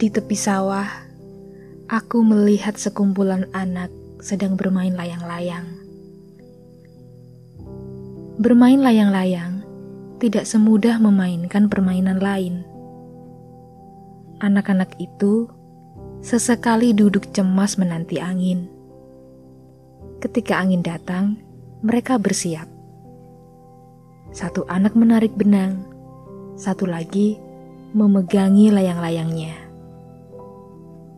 Di tepi sawah, aku melihat sekumpulan anak sedang bermain layang-layang. Bermain layang-layang tidak semudah memainkan permainan lain. Anak-anak itu sesekali duduk cemas menanti angin. Ketika angin datang, mereka bersiap. Satu anak menarik benang, satu lagi memegangi layang-layangnya.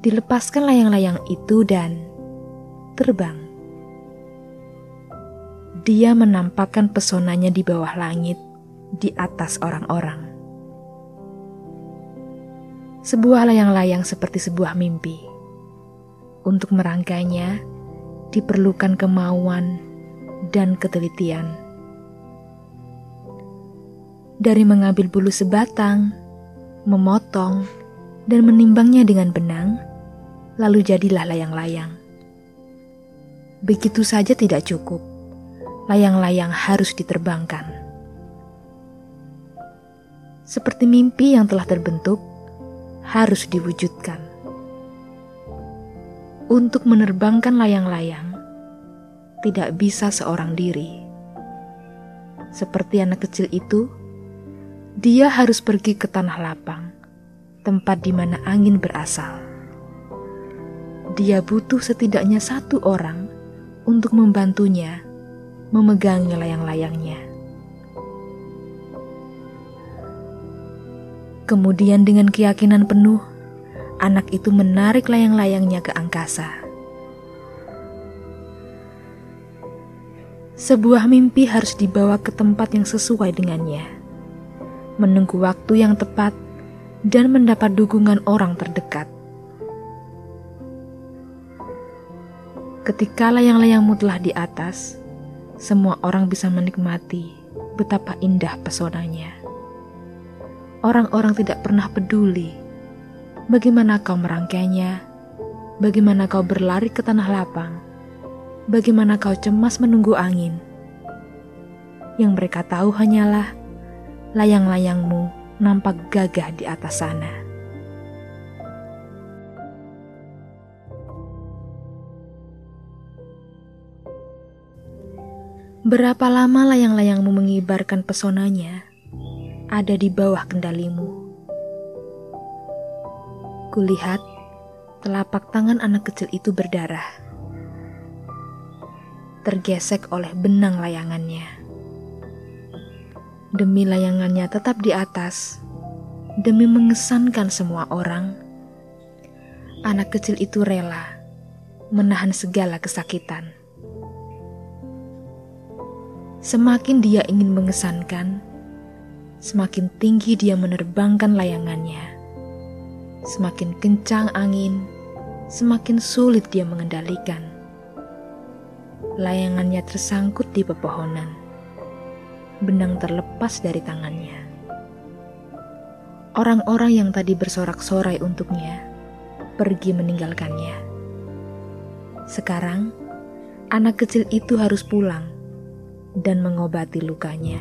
Dilepaskan layang-layang itu dan terbang. Dia menampakkan pesonanya di bawah langit, di atas orang-orang. Sebuah layang-layang seperti sebuah mimpi. Untuk merangkainya, diperlukan kemauan dan ketelitian. Dari mengambil bulu sebatang, memotong, dan menimbangnya dengan benang, lalu jadilah layang-layang. Begitu saja tidak cukup, layang-layang harus diterbangkan. Seperti mimpi yang telah terbentuk, harus diwujudkan. Untuk menerbangkan layang-layang, tidak bisa seorang diri. Seperti anak kecil itu, dia harus pergi ke tanah lapang, tempat di mana angin berasal. Dia butuh setidaknya satu orang untuk membantunya memegangi layang-layangnya. Kemudian dengan keyakinan penuh, anak itu menarik layang-layangnya ke angkasa. Sebuah mimpi harus dibawa ke tempat yang sesuai dengannya menunggu waktu yang tepat, dan mendapat dukungan orang terdekat. Ketika layang-layangmu telah di atas, semua orang bisa menikmati betapa indah pesonanya. Orang-orang tidak pernah peduli bagaimana kau merangkainya, bagaimana kau berlari ke tanah lapang, bagaimana kau cemas menunggu angin. Yang mereka tahu hanyalah layang-layangmu nampak gagah di atas sana. Berapa lama layang-layangmu mengibarkan pesonanya ada di bawah kendalimu? Kulihat telapak tangan anak kecil itu berdarah, tergesek oleh benang layangannya demi layangannya tetap di atas, demi mengesankan semua orang, anak kecil itu rela menahan segala kesakitan. Semakin dia ingin mengesankan, semakin tinggi dia menerbangkan layangannya. Semakin kencang angin, semakin sulit dia mengendalikan. Layangannya tersangkut di pepohonan benang terlepas dari tangannya. Orang-orang yang tadi bersorak-sorai untuknya pergi meninggalkannya. Sekarang, anak kecil itu harus pulang dan mengobati lukanya.